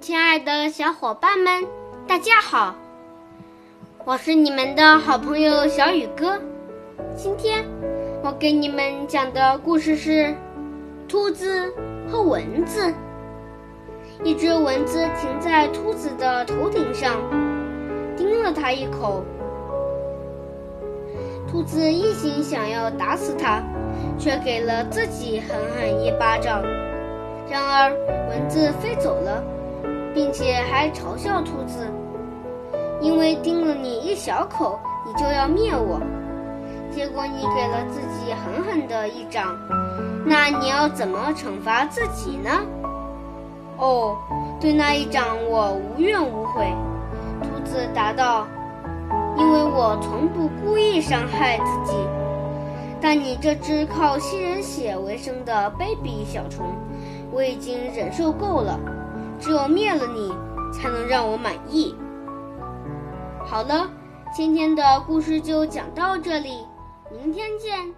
亲爱的小伙伴们，大家好！我是你们的好朋友小雨哥。今天我给你们讲的故事是《兔子和蚊子》。一只蚊子停在兔子的头顶上，叮了它一口。兔子一心想要打死它，却给了自己狠狠一巴掌。然而，蚊子飞走了。并且还嘲笑兔子，因为叮了你一小口，你就要灭我。结果你给了自己狠狠的一掌，那你要怎么惩罚自己呢？哦，对那一掌我无怨无悔。兔子答道：“因为我从不故意伤害自己。但你这只靠吸人血为生的卑鄙小虫，我已经忍受够了。”只有灭了你，才能让我满意。好了，今天的故事就讲到这里，明天见。